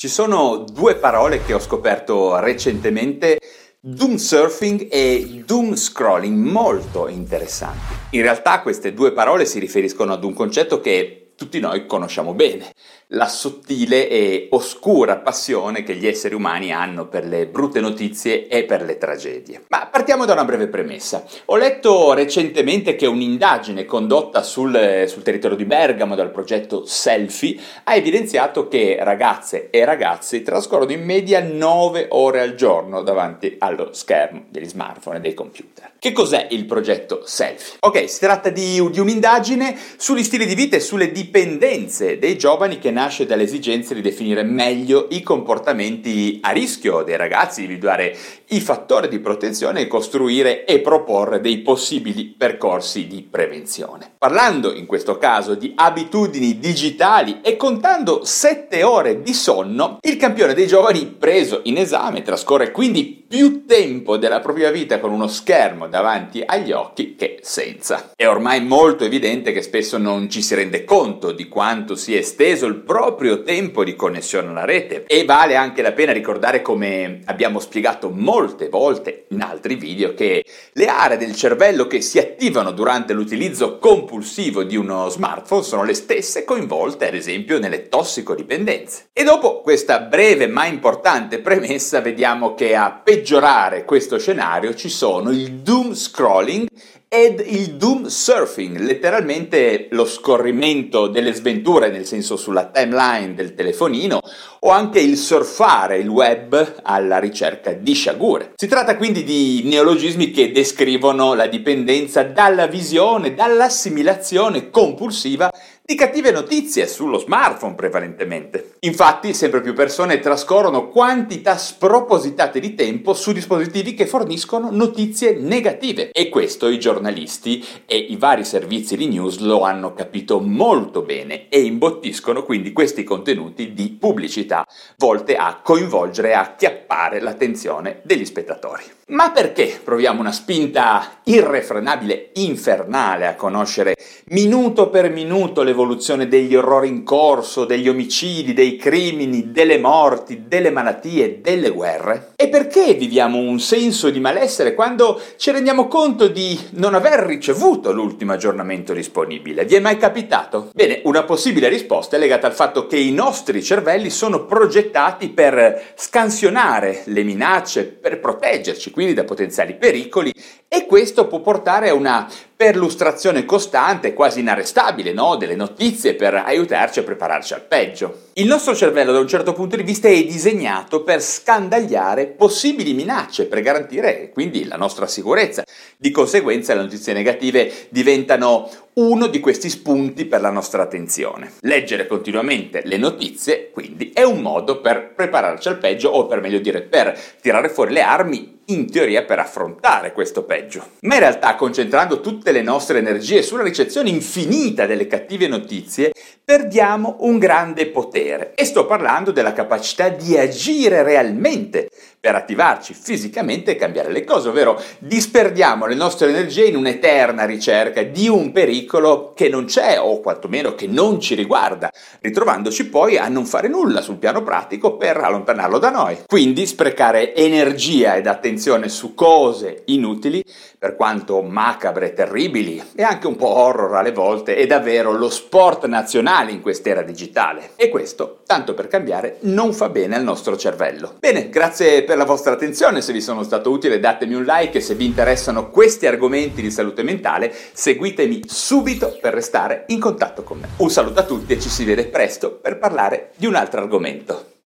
Ci sono due parole che ho scoperto recentemente, doom surfing e doom scrolling, molto interessanti. In realtà queste due parole si riferiscono ad un concetto che tutti noi conosciamo bene, la sottile e oscura passione che gli esseri umani hanno per le brutte notizie e per le tragedie. Ma partiamo da una breve premessa. Ho letto recentemente che un'indagine condotta sul, sul territorio di Bergamo dal progetto Selfie ha evidenziato che ragazze e ragazzi trascorrono in media 9 ore al giorno davanti allo schermo degli smartphone e dei computer. Che cos'è il progetto Selfie? Ok, si tratta di, di un'indagine sugli stili di vita e sulle dipendenze dei giovani che nasce dall'esigenza di definire meglio i comportamenti a rischio dei ragazzi, individuare i fattori di protezione e costruire e proporre dei possibili percorsi di prevenzione. Parlando in questo caso di abitudini digitali e contando 7 ore di sonno, il campione dei giovani preso in esame trascorre quindi più tempo della propria vita con uno schermo davanti agli occhi che senza. È ormai molto evidente che spesso non ci si rende conto di quanto sia esteso il proprio tempo di connessione alla rete e vale anche la pena ricordare come abbiamo spiegato molte volte in altri video che le aree del cervello che si attivano durante l'utilizzo compulsivo di uno smartphone sono le stesse coinvolte ad esempio nelle tossicodipendenze. E dopo questa breve ma importante premessa vediamo che a peggiorare questo scenario ci sono il doom scrolling ed il doom surfing, letteralmente lo scorrimento delle sventure, nel senso sulla timeline del telefonino, o anche il surfare il web alla ricerca di sciagure. Si tratta quindi di neologismi che descrivono la dipendenza dalla visione, dall'assimilazione compulsiva di cattive notizie sullo smartphone prevalentemente. Infatti, sempre più persone trascorrono quantità spropositate di tempo su dispositivi che forniscono notizie negative e questo i giornalisti e i vari servizi di news lo hanno capito molto bene e imbottiscono quindi questi contenuti di pubblicità volte a coinvolgere e acchiappare l'attenzione degli spettatori. Ma perché proviamo una spinta irrefrenabile, infernale a conoscere minuto per minuto l'evoluzione degli orrori in corso, degli omicidi, dei crimini, delle morti, delle malattie, delle guerre? E perché viviamo un senso di malessere quando ci rendiamo conto di non aver ricevuto l'ultimo aggiornamento disponibile? Vi è mai capitato? Bene, una possibile risposta è legata al fatto che i nostri cervelli sono progettati per scansionare le minacce, per proteggerci quindi da potenziali pericoli e questo può portare a una perlustrazione costante, quasi inarrestabile, no? delle notizie per aiutarci a prepararci al peggio. Il nostro cervello da un certo punto di vista è disegnato per scandagliare possibili minacce, per garantire quindi la nostra sicurezza. Di conseguenza le notizie negative diventano uno di questi spunti per la nostra attenzione. Leggere continuamente le notizie, quindi, è un modo per prepararci al peggio o per meglio dire per tirare fuori le armi in teoria per affrontare questo peggio. Ma in realtà concentrando tutte le nostre energie sulla ricezione infinita delle cattive notizie, perdiamo un grande potere. E sto parlando della capacità di agire realmente per attivarci fisicamente e cambiare le cose, ovvero disperdiamo le nostre energie in un'eterna ricerca di un pericolo che non c'è o quantomeno che non ci riguarda, ritrovandoci poi a non fare nulla sul piano pratico per allontanarlo da noi. Quindi sprecare energia ed attenzione su cose inutili per quanto macabre, terribili e anche un po' horror alle volte, è davvero lo sport nazionale in quest'era digitale. E questo, tanto per cambiare, non fa bene al nostro cervello. Bene, grazie per la vostra attenzione, se vi sono stato utile datemi un like e se vi interessano questi argomenti di salute mentale seguitemi subito per restare in contatto con me. Un saluto a tutti e ci si vede presto per parlare di un altro argomento.